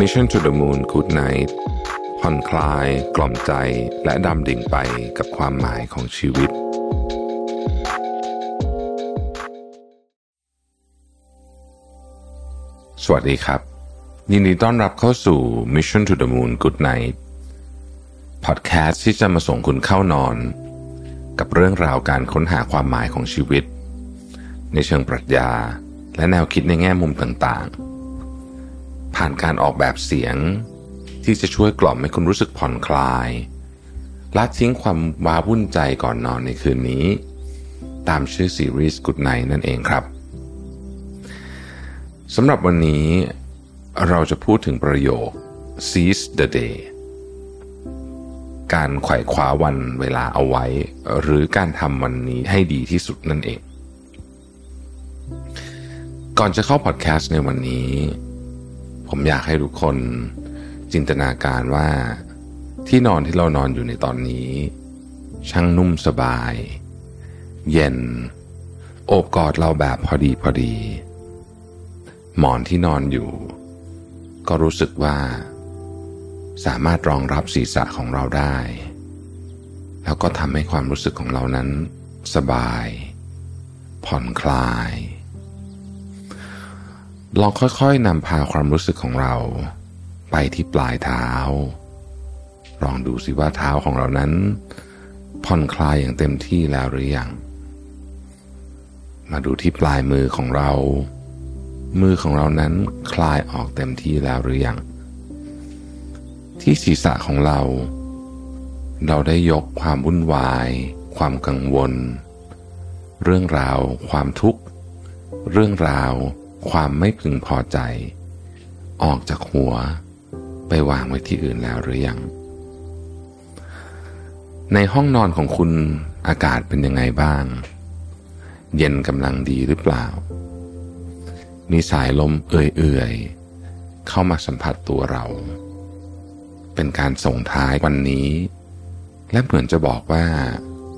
Mission to the Moon Good Night ผ่อนคลาย กล่อมใจและดำดิ่งไปกับความหมายของชีวิต สวัสดีครับ ยินดีต้อนรับเข้าสู่ Mission to the Moon Good Night พอดแคสต์ที่จะมาส่งคุณเข้านอน กับเรื่องราวการค้นหาความหมายของชีวิต ในเชิงปรัชญาและแนวคิดในแง่มุมต่างๆ ผ่านการออกแบบเสียง ที่จะช่วยกล่อมให้คุณรู้สึกผ่อนคลายละทิ้งความว้าวุ่นใจก่อนนอนในคืนนี้ ตามชื่อซีรีส์ Good Night นั่นเองครับสำหรับวันนี้เราจะพูดถึงประโยค seize the day การไขว่คว้าวันเวลาเอาไว้ หรือการทำวันนี้ให้ดีที่สุดนั่นเอง ก่อนจะเข้าพอดแคสต์ในวันนี้ ผมอยากให้ทุกคนจินตนาการว่าที่นอนที่เรานอนอยู่ในตอนนี้ ช่างนุ่มสบาย เย็น โอบกอดเราแบบพอดีพอดี หมอนที่นอนอยู่ ก็รู้สึกว่า สามารถรองรับศีรษะของเราได้ แล้วก็ทำให้ความรู้สึกของเรานั้น สบาย ผ่อนคลาย ลองค่อยๆนำพาความรู้สึกของเรา ไปที่ปลายเท้า ลองดูสิว่าเท้าของเรานั้น ผ่อนคลายอย่างเต็มที่แล้วหรือยัง มาดูที่ปลายมือของเรา มือของเรานั้นคลายออกเต็มที่แล้วหรือยัง ที่ศีรษะของเรา เราได้ยกความวุ่นวาย ความกังวล เรื่องราว ความทุกข์ เรื่องราว ความไม่พึงพอใจ ออกจากหัว ไปวางไว้ที่อื่นแล้วหรือยัง ในห้องนอนของคุณอากาศเป็นยังไงบ้าง เย็นกำลังดีหรือเปล่า มีสายลมเอื่อยๆ เข้ามาสัมผัสตัวเรา เป็นการส่งท้ายวันนี้ และเหมือนจะบอกว่า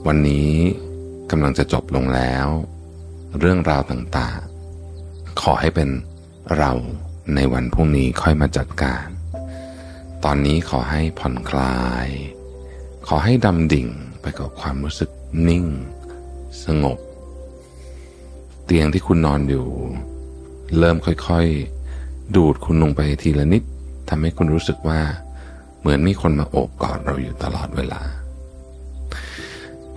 วันนี้กำลังจะจบลงแล้ว เรื่องราวต่างๆ ขอให้เป็นเราในวันพรุ่งนี้ค่อยมาจัดการ ตอนนี้ขอให้ผ่อนคลาย ขอให้ดำดิ่งไปกับความรู้สึกนิ่ง สงบ เตียงที่คุณนอนอยู่ เริ่มค่อยๆ ดูดคุณลงไปทีละนิดทำให้คุณรู้สึกว่า เหมือนมีคนมาโอบกอดเราอยู่ตลอดเวลา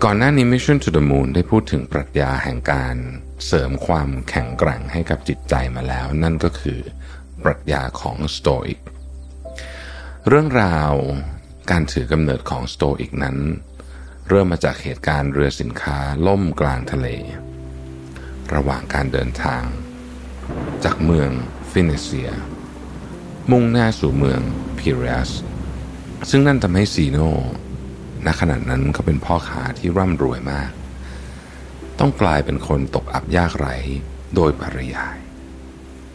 ก่อนหน้านี้ Mission to the Moon ได้พูดถึงปรัชญาแห่งการเสริมความแข็งแกร่งให้กับจิตใจมาแล้ว นั่นก็คือ ปรัชญาของสโตอิกเรื่องราวการถือกำเนิดของสโตอิกนั้น เริ่มมาจากเหตุการณ์เรือสินค้าล่มกลางทะเล ระหว่างการเดินทาง จากเมืองฟินิเซีย มุ่งหน้าสู่เมืองพิเรสซึ่งนั่นทำให้ซีโน ณขณะนั้นเขาเป็นพ่อค้าที่ร่ำรวยมาก ต้องกลายเป็นคนตกอับยากไร้โดยปริยาย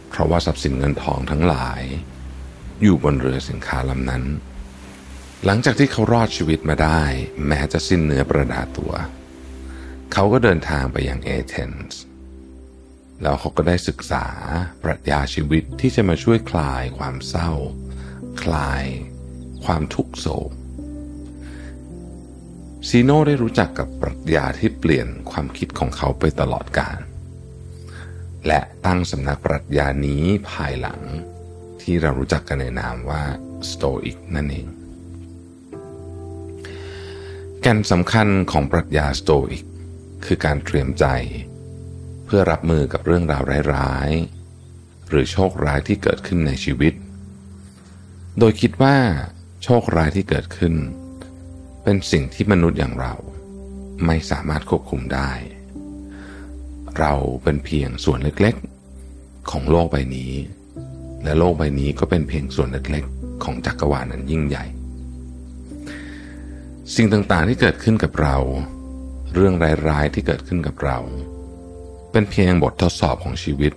เพราะว่าทรัพย์สินเงินทองทั้งหลาย อยู่บนเรือสินค้าลำนั้น หลังจากที่เขารอดชีวิตมาได้ แม้จะสิ้นเนื้อประดาตัว เขาก็เดินทางไปยังเอเธนส์แล้วเขาก็ได้ศึกษาปรัชญาชีวิตที่จะมาช่วยคลายความเศร้า คลายความทุกโศก ซีโน่ได้รู้จักกับปรัชญาที่เปลี่ยนความคิดของเขาไปตลอดกาลและตั้งสำนักปรัชญานี้ภายหลังที่เรารู้จักกันในนามว่าสโตอิกนั่นเอง แก่นสำคัญของปรัชญาสโตอิกคือการเตรียมใจ เพื่อรับมือกับเรื่องราวร้ายๆ หรือโชคร้ายที่เกิดขึ้นในชีวิต โดยคิดว่าโชคร้ายที่เกิดขึ้น เป็นสิ่งที่มนุษย์อย่างเราไม่สามารถควบคุมได้ เราเป็นเพียงส่วนเล็กๆ ของโลกใบนี้ และโลกใบนี้ก็เป็นเพียงส่วนเล็กๆ ของจักรวาลนั้นยิ่งใหญ่ สิ่งต่างๆที่เกิดขึ้นกับเรา เรื่องร้ายๆที่เกิดขึ้นกับเรา เป็นเพียงบททดสอบของชีวิต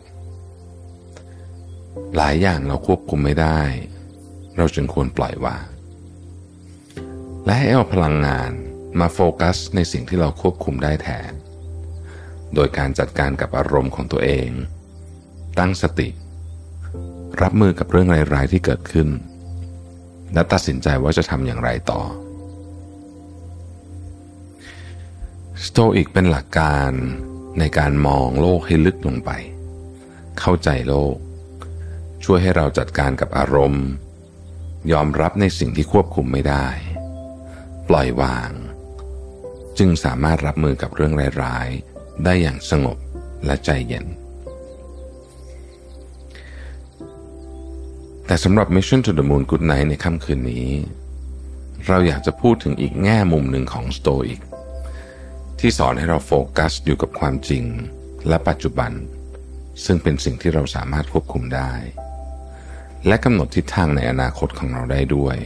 หลายอย่างเราควบคุมไม่ได้ เราจึงควรปล่อยวาง และให้เอาพลังงานมาโฟกัสในสิ่งที่เราควบคุมได้แทน โดยการจัดการกับอารมณ์ของตัวเอง ตั้งสติ รับมือกับเรื่องร้ายๆที่เกิดขึ้น และตัดสินใจว่าจะทำอย่างไรต่อ สโตอิกเป็นหลักการในการมองโลกให้ลึกลงไป เข้าใจโลก ช่วยให้เราจัดการกับอารมณ์ ยอมรับในสิ่งที่ควบคุมไม่ได้ ปล่อยวาง จึงสามารถรับมือกับเรื่องร้ายๆ ได้อย่างสงบและใจเย็น แต่สำหรับ Mission to the Moon Good Night ในค่ำคืนนี้ เราอยากจะพูดถึงอีกแง่มุมหนึ่งของสโตอิกที่สอนให้เราโฟกัสอยู่กับความจริงและปัจจุบัน ซึ่งเป็นสิ่งที่เราสามารถควบคุมได้ และกำหนดทิศทางในอนาคตของเราได้ด้วย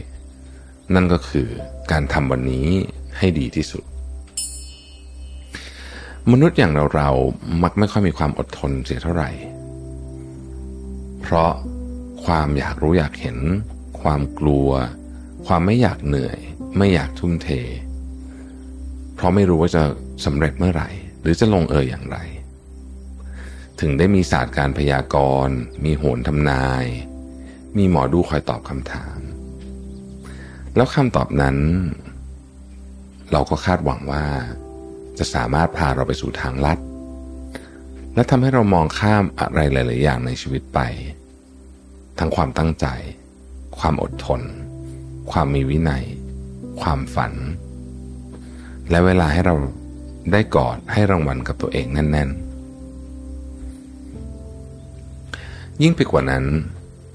นั่นก็คือการทำวันนี้ให้ดีที่สุด มนุษย์อย่างเราเรามักไม่ค่อยมีความอดทนเสียเท่าไหร่ เพราะความอยากรู้อยากเห็น ความกลัว ความไม่อยากเหนื่อย ไม่อยากทุ่มเท เพราะไม่รู้ว่าจะสำเร็จเมื่อไหร่ หรือจะลงเอยอย่างไร ถึงได้มีศาสตร์การพยากรณ์ มีโหนทำนาย มีหมอดูคอยตอบคำถาม แล้วคำตอบนั้น เราก็คาดหวังว่า จะสามารถพาเราไปสู่ทางลัด และทำให้เรามองข้ามอะไรหลาย ๆ อย่างในชีวิตไป ทั้งความตั้งใจ ความอดทน ความมีวินัย ความฝัน และเวลาให้เราได้กอดให้รางวัลกับตัวเองแน่น ๆ ยิ่งไปกว่านั้น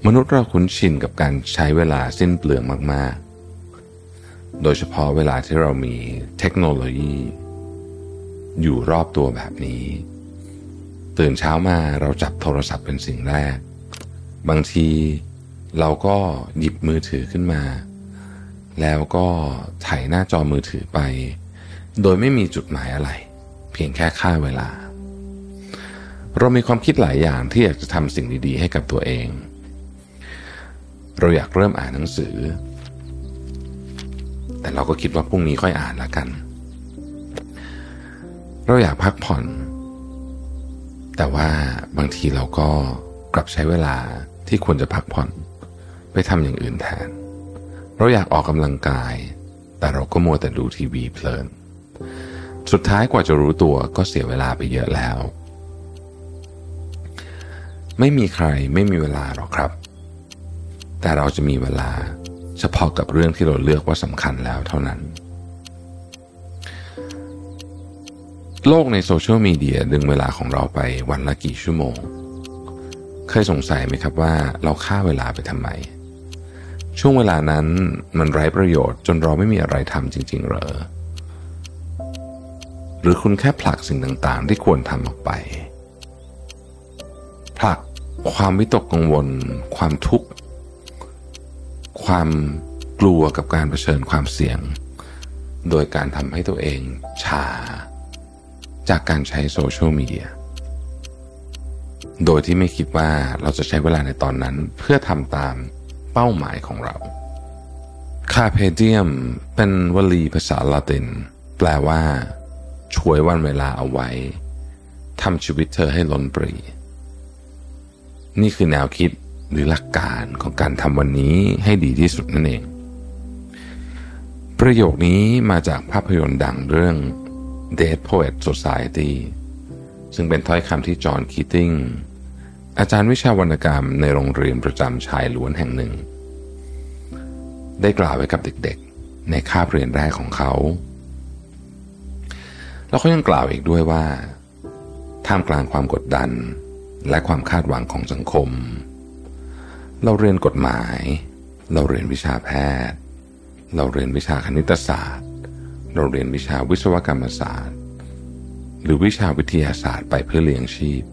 มนุษย์เราคุ้นชินกับการใช้เวลาสิ้นเปลืองมาก ๆ โดยเฉพาะเวลาที่เรามีเทคโนโลยี อยู่รอบตัวแบบนี้ ตื่นเช้ามาเราจับโทรศัพท์เป็นสิ่งแรก บางทีเราก็หยิบมือถือขึ้นมา แล้วก็ถ่ายหน้าจอมือถือไป โดยไม่มีจุดหมายอะไร เพียงแค่ค่าเวลา เรามีความคิดหลายอย่างที่อยากจะทำสิ่งดีๆ ให้กับตัวเอง เราอยากเริ่มอ่านหนังสือ แต่เราก็คิดว่าพรุ่งนี้ค่อยอ่านละกัน เราอยากพักผ่อน แต่ว่าบางทีเราก็กลับใช้เวลาที่ควรจะพักผ่อน ไปทำอย่างอื่นแทน เราอยากออกกำลังกาย แต่เราก็มัวแต่ดูทีวีเพลิน สุดท้ายกว่าจะรู้ตัวก็เสียเวลาไปเยอะแล้ว ไม่มีใครไม่มีเวลาหรอกครับ แต่เราจะมีเวลา เฉพาะกับเรื่องที่เราเลือกว่าสำคัญแล้วเท่านั้น โลกในโซเชียลมีเดียดึงเวลาของเราไปวันละกี่ชั่วโมง เคยสงสัยไหมครับว่าเราฆ่าเวลาไปทำไม ช่วงเวลานั้นมันไร้ประโยชน์จนเราไม่มีอะไรทำจริง ๆ เหรอ หรือคุณแค่ผลักสิ่งต่างๆ ที่ควรทำออกไป ผลักความวิตกกังวล ความทุกข์ ความกลัวกับการเผชิญความเสี่ยง โดยการทำให้ตัวเองชา จากการใช้โซเชียลมีเดียโดยที่ไม่คิดว่าเราจะใช้เวลาในตอนนั้นเพื่อทำตามเป้าหมายของเราคาเพเดียมเป็นวลีภาษาละติน แปลว่า ช่วยวันเวลาเอาไว้ทำชีวิตเธอให้ล้นปรี นี่คือแนวคิด หรือหลักการของการทำวันนี้ให้ดีที่สุดนั่นเอง ประโยคนี้มาจากภาพยนตร์ดังเรื่อง Dead Poet Society ซึ่งเป็นถ้อยคำที่จอห์นคีติงอาจารย์วิชาวรรณกรรมในโรงเรียนประจำชายล้วนแห่งหนึ่ง ได้กล่าวไว้กับเด็กๆ ในคาบเรียนแรกของเขา แล้วเขายังกล่าวอีกด้วยว่า ท่ามกลางความกดดันและความคาดหวังของสังคม เราเรียนกฎหมาย เราเรียนวิชาแพทย์ เราเรียนวิชาคณิตศาสตร์ เราเรียนวิชาวิศวกรรมศาสตร์ หรือวิชาวิทยาศาสตร์ไปเพื่อเลี้ยงชีพ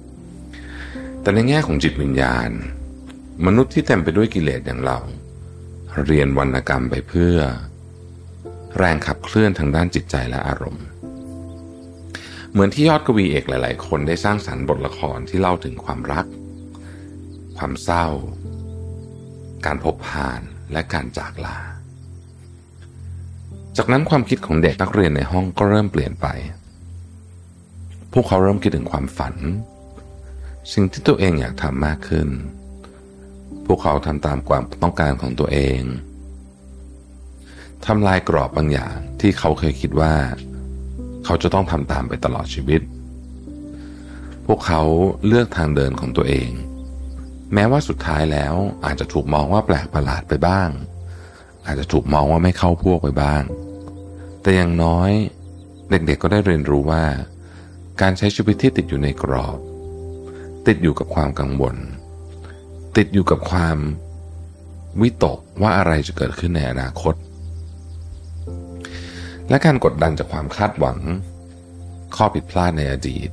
แต่ในแง่ของจิตวิญญาณ มนุษย์ที่เต็มไปด้วยกิเลสอย่างเรา เรียนวรรณกรรมไปเพื่อ แรงขับเคลื่อนทางด้านจิตใจและอารมณ์ เหมือนที่ยอดกวีเอกหลาย ๆ คนได้สร้างสรรค์บทละครที่เล่าถึงความรัก ความเศร้า การพบผ่านและการจากลา จากนั้นความคิดของเด็กนักเรียนในห้องก็เริ่มเปลี่ยนไป พวกเขาเริ่มคิดถึงความฝัน สิ่งที่ตัวเองอยากทำมากขึ้น พวกเขาทำตามความต้องการของตัวเองทำลายกรอบบางอย่างที่เขาเคยคิดว่า เขาจะต้องทำตามไปตลอดชีวิต พวกเขาเลือกทางเดินของตัวเอง แม้ว่าสุดท้ายแล้วอาจจะถูกมองว่าแปลกประหลาดไปบ้าง อาจจะถูกมองว่าไม่เข้าพวกไปบ้าง แต่อย่างน้อยเด็กๆก็ได้เรียนรู้ว่า การใช้ชีวิตที่ติดอยู่ในกรอบ ติดอยู่กับความกังวล ติดอยู่กับความวิตกว่าอะไรจะเกิดขึ้นในอนาคต และการกดดันจากความคาดหวัง ข้อผิดพลาดในอดีต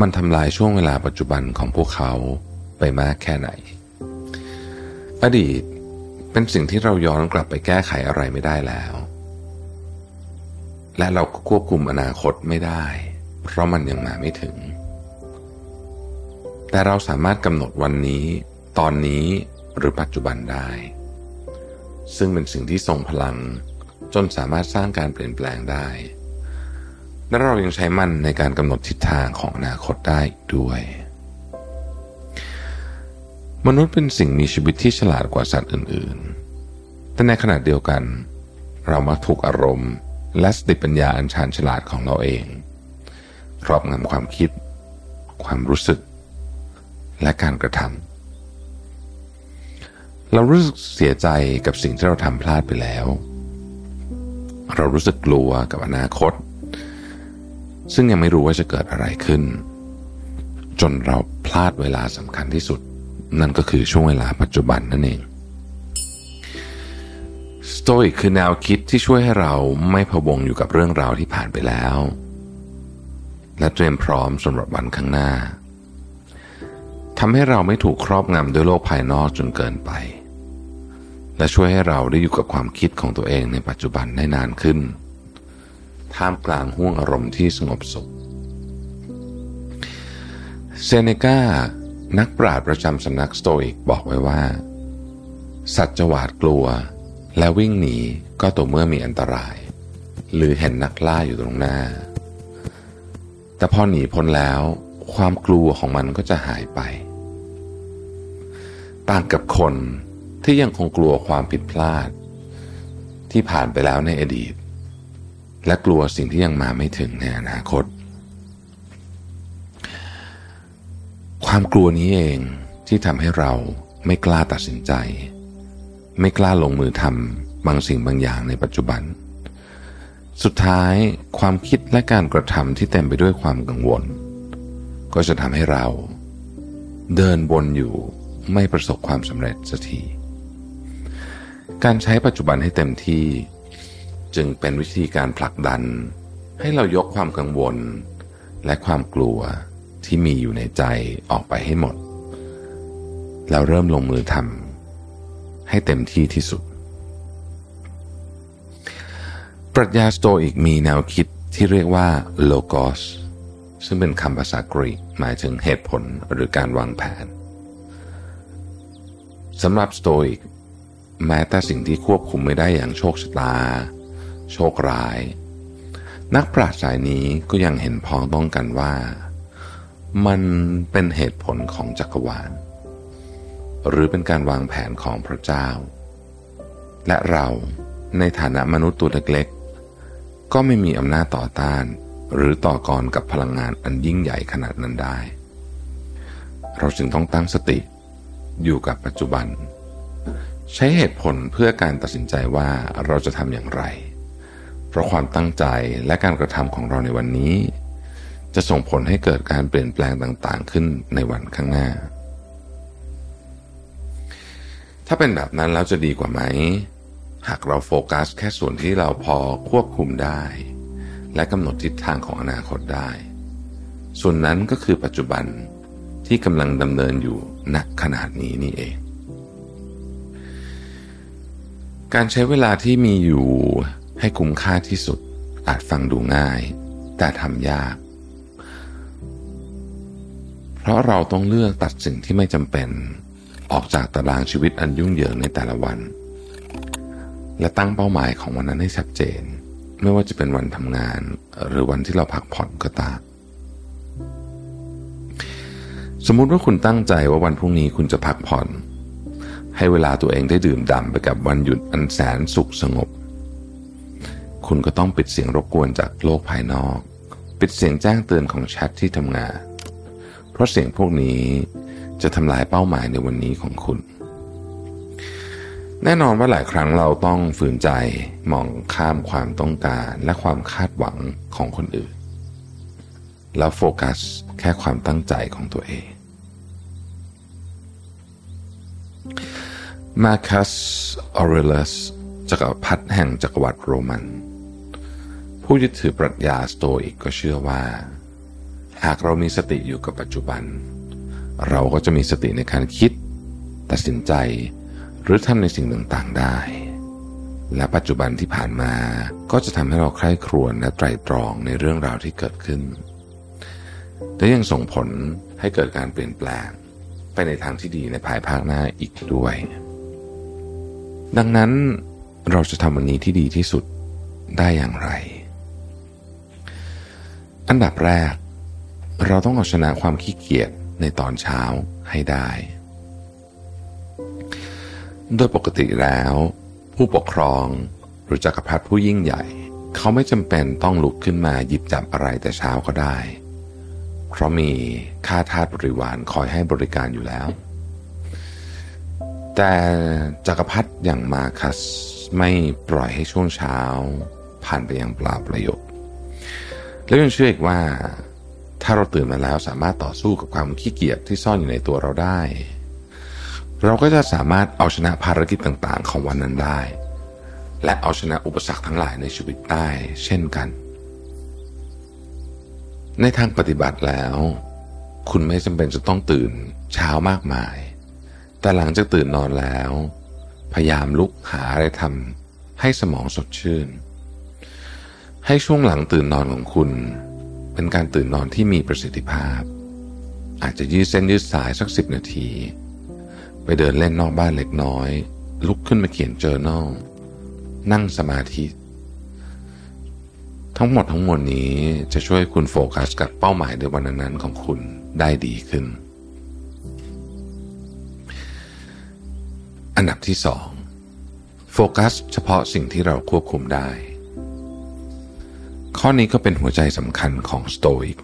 มันทำลายช่วงเวลาปัจจุบันของพวกเขา ไปมากแค่ไหน อดีตเป็นสิ่งที่เราย้อนกลับไปแก้ไขอะไรไม่ได้แล้ว และเราก็ควบคุมอนาคตไม่ได้ เพราะมันยังมาไม่ถึง แต่เราสามารถกำหนดวันนี้ ตอนนี้หรือปัจจุบันได้ ซึ่งเป็นสิ่งที่ทรงพลังจนสามารถสร้างการเปลี่ยนแปลงได้ และเรายังใช้มันในการกำหนดทิศทางของอนาคตได้ด้วย มนุษย์เป็นสิ่งมีชีวิตที่ฉลาดกว่าสัตว์อื่นๆ แต่ในขณะเดียวกัน เรามักถูกอารมณ์ และสติปัญญาอันชาญฉลาดของเราเองครอบงำความคิด ความรู้สึก และการกระทำ เรารู้สึกเสียใจกับสิ่งที่เราทำพลาดไปแล้ว เรารู้สึกกลัวกับอนาคต ซึ่งยังไม่รู้ว่าจะเกิดอะไรขึ้น จนเราพลาดเวลาสำคัญที่สุด นั่นก็คือช่วงเวลาปัจจุบันนั่นเองสโตอิกคือแนวคิดที่ช่วยให้เราไม่พะวงอยู่กับเรื่องราวที่ผ่านไปแล้ว และเตรียมพร้อมสำหรับวันข้างหน้าทำให้เราไม่ถูกครอบงำด้วยโลกภายนอกจนเกินไป และช่วยให้เราได้อยู่กับความคิดของตัวเองในปัจจุบันได้นานขึ้น ท่ามกลางห่วงอารมณ์ที่สงบสุขเซเนกา นักปราชญ์ประจำสำนักสโตอิกบอกไว้ว่า สัตว์จะหวาดกลัว และวิ่งหนีก็ต่อเมื่อมีอันตราย หรือเห็นนักล่าอยู่ตรงหน้า แต่พอหนีพ้นแล้ว ความกลัวของมันก็จะหายไป ต่างกับคนที่ยังคงกลัวความผิดพลาด ที่ผ่านไปแล้วในอดีต และกลัวสิ่งที่ยังมาไม่ถึงในอนาคต ความกลัวนี้เองที่ทำให้เราไม่กล้าตัดสินใจ ไม่กล้าลงมือทำบางสิ่งบางอย่างในปัจจุบัน สุดท้ายความคิดและการกระทำที่เต็มไปด้วยความกังวล ก็จะทำให้เราเดินบนอยู่ไม่ประสบความสำเร็จสักทีการใช้ปัจจุบันให้เต็มที่ จึงเป็นวิธีการผลักดัน ให้เรายกความกังวล และความกลัว ที่มีอยู่ในใจออกไปให้หมด แล้วเริ่มลงมือทำให้เต็มที่ที่สุด ปรัชญาสโตอิกมีแนวคิดที่เรียกว่าโลโกสซึ่งเป็นคำภาษากรีกหมายถึงเหตุผลหรือการวางแผนสำหรับสโตอิกแม้แต่สิ่งที่ควบคุมไม่ได้อย่างโชคชะตา โชคร้าย นักปราชญ์สายนี้ก็ยังเห็นพ้องต้องกันว่า มันเป็นเหตุผลของจักรวาล หรือเป็นการวางแผนของพระเจ้า และเราในฐานะมนุษย์ตัวเล็กๆ ก็ไม่มีอำนาจต่อต้าน หรือต่อกรกับพลังงานอันยิ่งใหญ่ขนาดนั้นได้ เราจึงต้องตั้งสติอยู่กับปัจจุบัน ใช้เหตุผลเพื่อการตัดสินใจว่าเราจะทำอย่างไร เพราะความตั้งใจและการกระทำของเราในวันนี้ จะส่งผลให้เกิดการเปลี่ยนแปลงต่างๆ ขึ้นในวันข้างหน้า ถ้าเป็นแบบนั้นแล้วจะดีกว่าไหม หากเราโฟกัสแค่ส่วนที่เราพอควบคุมได้ และกำหนดทิศทางของอนาคตได้ ส่วนนั้นก็คือปัจจุบันที่กำลังดำเนินอยู่ณขนาดนี้นี่เอง การใช้เวลาที่มีอยู่ให้คุ้มค่าที่สุดอาจฟังดูง่าย แต่ทำยาก เพราะเราต้องเลือกตัดสิ่งที่ไม่จำเป็น ออกจากตารางชีวิตอันยุ่งเหยิงในแต่ละวัน และตั้งเป้าหมายของวันนั้นให้ชัดเจน ไม่ว่าจะเป็นวันทำงาน หรือวันที่เราพักผ่อนก็ตามสมมุติว่าคุณตั้งใจว่าวันพรุ่งนี้คุณจะพักผ่อน ให้เวลาตัวเองได้ดื่มด่ำไปกับวันหยุดอันแสนสุขสงบ คุณก็ต้องปิดเสียงรบกวนจากโลกภายนอก ปิดเสียงแจ้งเตือนของแชทที่ทำงาน เพราะเสียงพวกนี้จะทำลายเป้าหมายในวันนี้ของคุณ แน่นอนว่าหลายครั้งเราต้องฝืนใจมองข้ามความต้องการและความคาดหวังของคนอื่น แล้วโฟกัสแค่ความตั้งใจของตัวเอง มาคัสออเรลัสจักรพรรดิแห่งจักรวรรดิโรมัน ผู้ยึดถือปรัชญาสโตอิกก็เชื่อว่า หากเรามีสติอยู่กับปัจจุบัน เราก็จะมีสติในการคิด ตัดสินใจ หรือทำในสิ่งต่างๆได้ และปัจจุบันที่ผ่านมาก็จะทำให้เราใคร่ครวญและไตรตรองในเรื่องราวที่เกิดขึ้น และยังส่งผลให้เกิดการเปลี่ยนแปลง ไปในทางที่ดีในภายภาคหน้าอีกด้วย ดังนั้นเราจะทำวันนี้ที่ดีที่สุดได้อย่างไร อันดับแรก เราต้องเอาชนะความขี้เกียจในตอนเช้าให้ได้ โดยปกติแล้ว ผู้ปกครองหรือจักรพรรดิผู้ยิ่งใหญ่ เขาไม่จำเป็นต้องลุกขึ้นมาหยิบจับอะไรแต่เช้าก็ได้ เพราะมีค่าทาสบริวารคอยให้บริการอยู่แล้ว แต่จักรพรรดิอย่างมาคัสไม่ปล่อยให้ช่วงเช้า ผ่านไปอย่างเปล่าประโยชน์แล้วยังเชื่ออีกว่า ถ้าเราตื่นมาแล้วสามารถต่อสู้กับความขี้เกียจที่ซ่อนอยู่ในตัวเราได้ เราก็จะสามารถเอาชนะภารกิจต่างๆ ของวันนั้นได้ และเอาชนะอุปสรรคทั้งหลายในชีวิตได้ เช่นกัน ในทางปฏิบัติแล้ว คุณไม่จำเป็นจะต้องตื่นเช้ามากมาย แต่หลังจากตื่นนอนแล้ว พยายามลุกหาอะไรทำให้สมองสดชื่น ให้ช่วงหลังตื่นนอนของคุณ เป็นการตื่นนอนที่มีประสิทธิภาพ อาจจะยืดเส้นยืดสายสักสิบนาที ไปเดินเล่นนอกบ้านเล็กน้อย ลุกขึ้นมาเขียน journal นั่งสมาธิ ทั้งหมดทั้งมวลนี้จะช่วยคุณโฟกัสกับเป้าหมายในวันนั้นของคุณได้ดีขึ้น อันดับที่สองโฟกัสเฉพาะสิ่งที่เราควบคุมได้ ข้อนี้ก็เป็นหัวใจสำคัญของสโตอิก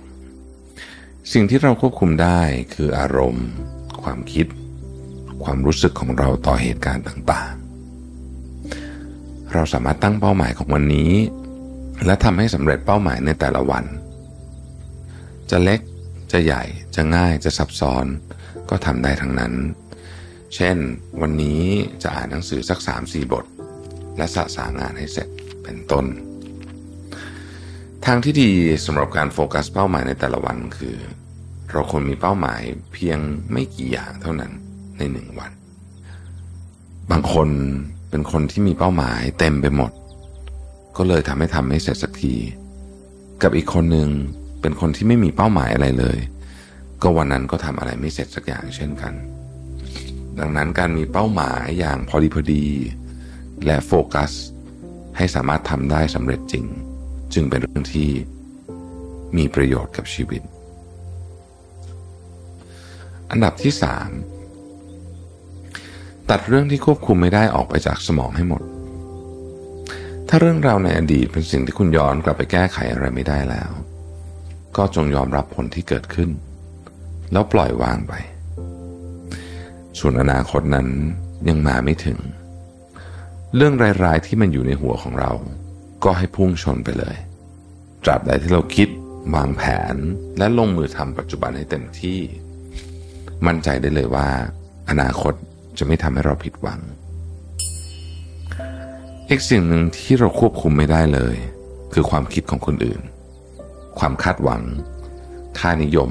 สิ่งที่เราควบคุมได้คืออารมณ์ ความคิด ความรู้สึกของเราต่อเหตุการณ์ต่างๆ เราสามารถตั้งเป้าหมายของวันนี้ และทำให้สำเร็จเป้าหมายในแต่ละวัน จะเล็กจะใหญ่จะง่ายจะซับซ้อนก็ทำได้ทั้งนั้น เช่น วันนี้จะอ่านหนังสือสักสามสี่บท และสะสางานให้เสร็จเป็นต้น ทางที่ดีสำหรับการโฟกัสเป้าหมายในแต่ละวันคือ เราควรมีเป้าหมายเพียงไม่กี่อย่างเท่านั้นในหนึ่งวัน บางคนเป็นคนที่มีเป้าหมายเต็มไปหมด ก็เลยทำให้ทำไม่เสร็จสักที กับอีกคนหนึ่งเป็นคนที่ไม่มีเป้าหมายอะไรเลย ก็วันนั้นก็ทำอะไรไม่เสร็จสักอย่างเช่นกัน ดังนั้นการมีเป้าหมายอย่างพอดีพอดี และโฟกัส ให้สามารถทำได้สำเร็จจริง จึงเป็นเรื่องที่มีประโยชน์กับชีวิต อันดับที่สามตัดเรื่องที่ควบคุมไม่ได้ออกไปจากสมองให้หมด ถ้าเรื่องราวในอดีตเป็นสิ่งที่คุณย้อนกลับไปแก้ไขอะไรไม่ได้แล้ว ก็จงยอมรับผลที่เกิดขึ้น แล้วปล่อยวางไป ส่วนอนาคตนั้นยังมาไม่ถึง เรื่องรายๆที่มันอยู่ในหัวของเรา ก็ให้พุ่งชนไปเลย ตราบใดที่เราคิดวางแผนและลงมือทำปัจจุบันให้เต็มที่ มั่นใจได้เลยว่า อนาคตจะไม่ทำให้เราผิดหวัง อีกสิ่งหนึ่งที่เราควบคุมไม่ได้เลย คือความคิดของคนอื่น ความคาดหวัง ค่านิยม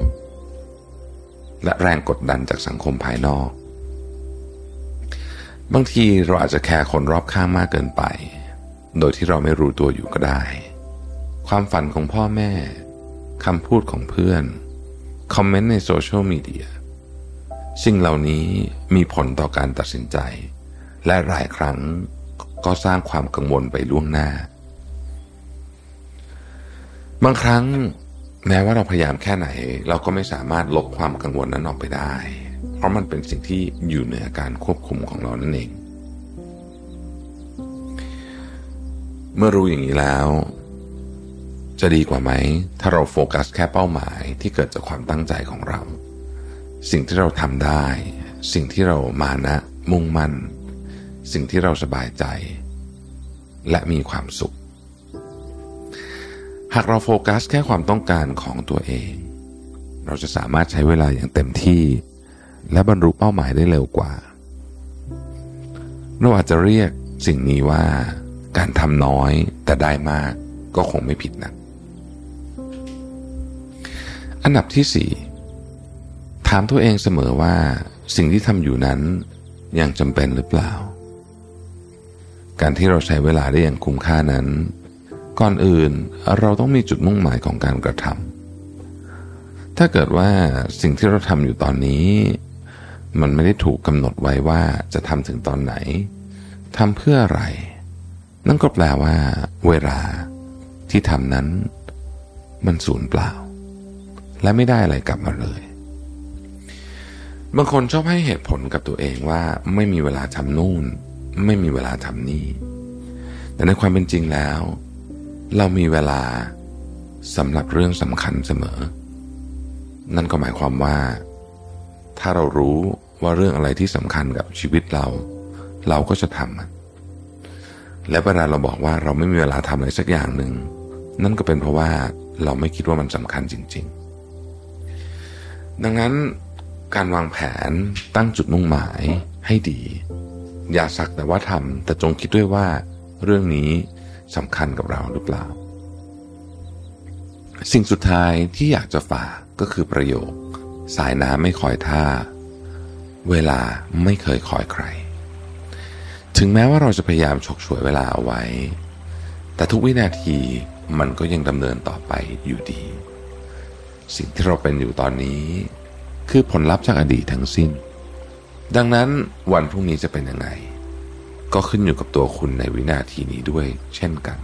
และแรงกดดันจากสังคมภายนอก บางทีเราอาจจะแคร์คนรอบข้างมากเกินไป โดยที่เราไม่รู้ตัวอยู่ก็ได้ ความฝันของพ่อแม่คำพูดของเพื่อน คอมเมนต์ในโซเชียลมีเดียสิ่งเหล่านี้มีผลต่อการตัดสินใจ และหลายครั้งก็สร้างความกังวลไปล่วงหน้า บางครั้งแม้ว่าเราพยายามแค่ไหน เราก็ไม่สามารถลบความกังวลนั้นออกไปได้ เพราะมันเป็นสิ่งที่อยู่เหนือการควบคุมของเรานั่นเอง เมื่อรู้อย่างนี้แล้ว จะดีกว่าไหม ถ้าเราโฟกัสแค่เป้าหมายที่เกิดจากความตั้งใจของเรา สิ่งที่เราทำได้ สิ่งที่เรามานะ มุ่งมั่น สิ่งที่เราสบายใจ และมีความสุข หากเราโฟกัสแค่ความต้องการของตัวเอง เราจะสามารถใช้เวลาอย่างเต็มที่ และบรรลุเป้าหมายได้เร็วกว่า เราอาจจะเรียกสิ่งนี้ว่า การทำน้อยแต่ได้มากก็คงไม่ผิดนะอันดับที่สี่ถามตัวเองเสมอว่าสิ่งที่ทำอยู่นั้นยังจำเป็นหรือเปล่า การที่เราใช้เวลาได้อย่างคุ้มค่านั้น ก่อนอื่นเราต้องมีจุดมุ่งหมายของการกระทำถ้าเกิดว่าสิ่งที่เราทำอยู่ตอนนี้ มันไม่ได้ถูกกำหนดไว้ว่าจะทำถึงตอนไหนทำเพื่ออะไร นั่นก็แปลว่า เวลาที่ทำนั้น มันสูญเปล่า และไม่ได้อะไรกลับมาเลย บางคนชอบให้เหตุผลกับตัวเองว่า ไม่มีเวลาทำนู่น ไม่มีเวลาทำนี่ แต่ในความเป็นจริงแล้ว เรามีเวลาสำหรับเรื่องสำคัญเสมอ นั่นก็หมายความว่า ถ้าเรารู้ว่าเรื่องอะไรที่สำคัญกับชีวิตเรา เราก็จะทำ และเวลาเราบอกว่าเราไม่มีเวลาทำอะไรสักอย่างหนึ่ง นั่นก็เป็นเพราะว่าเราไม่คิดว่ามันสำคัญจริง ๆ ดังนั้นการวางแผนตั้งจุดมุ่งหมายให้ดี อย่าสักแต่ว่าทำแต่จงคิดด้วยว่าเรื่องนี้สำคัญกับเราหรือเปล่า สิ่งสุดท้ายที่อยากจะฝากก็คือประโยค สายน้ำไม่คอยท่า เวลาไม่เคยคอยใคร ถึงแม้ว่าเราจะพยายามฉกฉวยเวลาเอาไว้ แต่ทุกวินาทีมันก็ยังดำเนินต่อไปอยู่ดี สิ่งที่เราเป็นอยู่ตอนนี้ คือผลลัพธ์จากอดีตทั้งสิ้น ดังนั้นวันพรุ่งนี้จะเป็นยังไง ก็ขึ้นอยู่กับตัวคุณในวินาทีนี้ด้วยเช่นกัน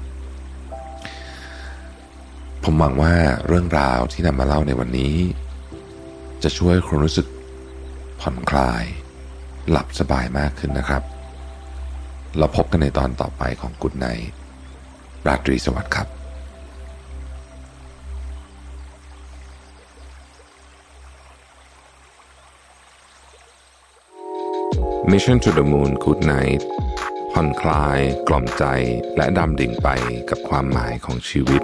ผมหวังว่าเรื่องราวที่นำมาเล่าในวันนี้ จะช่วยคุณรู้สึกผ่อนคลาย หลับสบายมากขึ้นนะครับ เราพบกันในตอนต่อไปของกุดไนราตรีสวัสดิ์ครับ Mission to the Moon Good Night ผ่อนคลาย กล่อมใจและดำดิ่งไปกับความหมายของชีวิต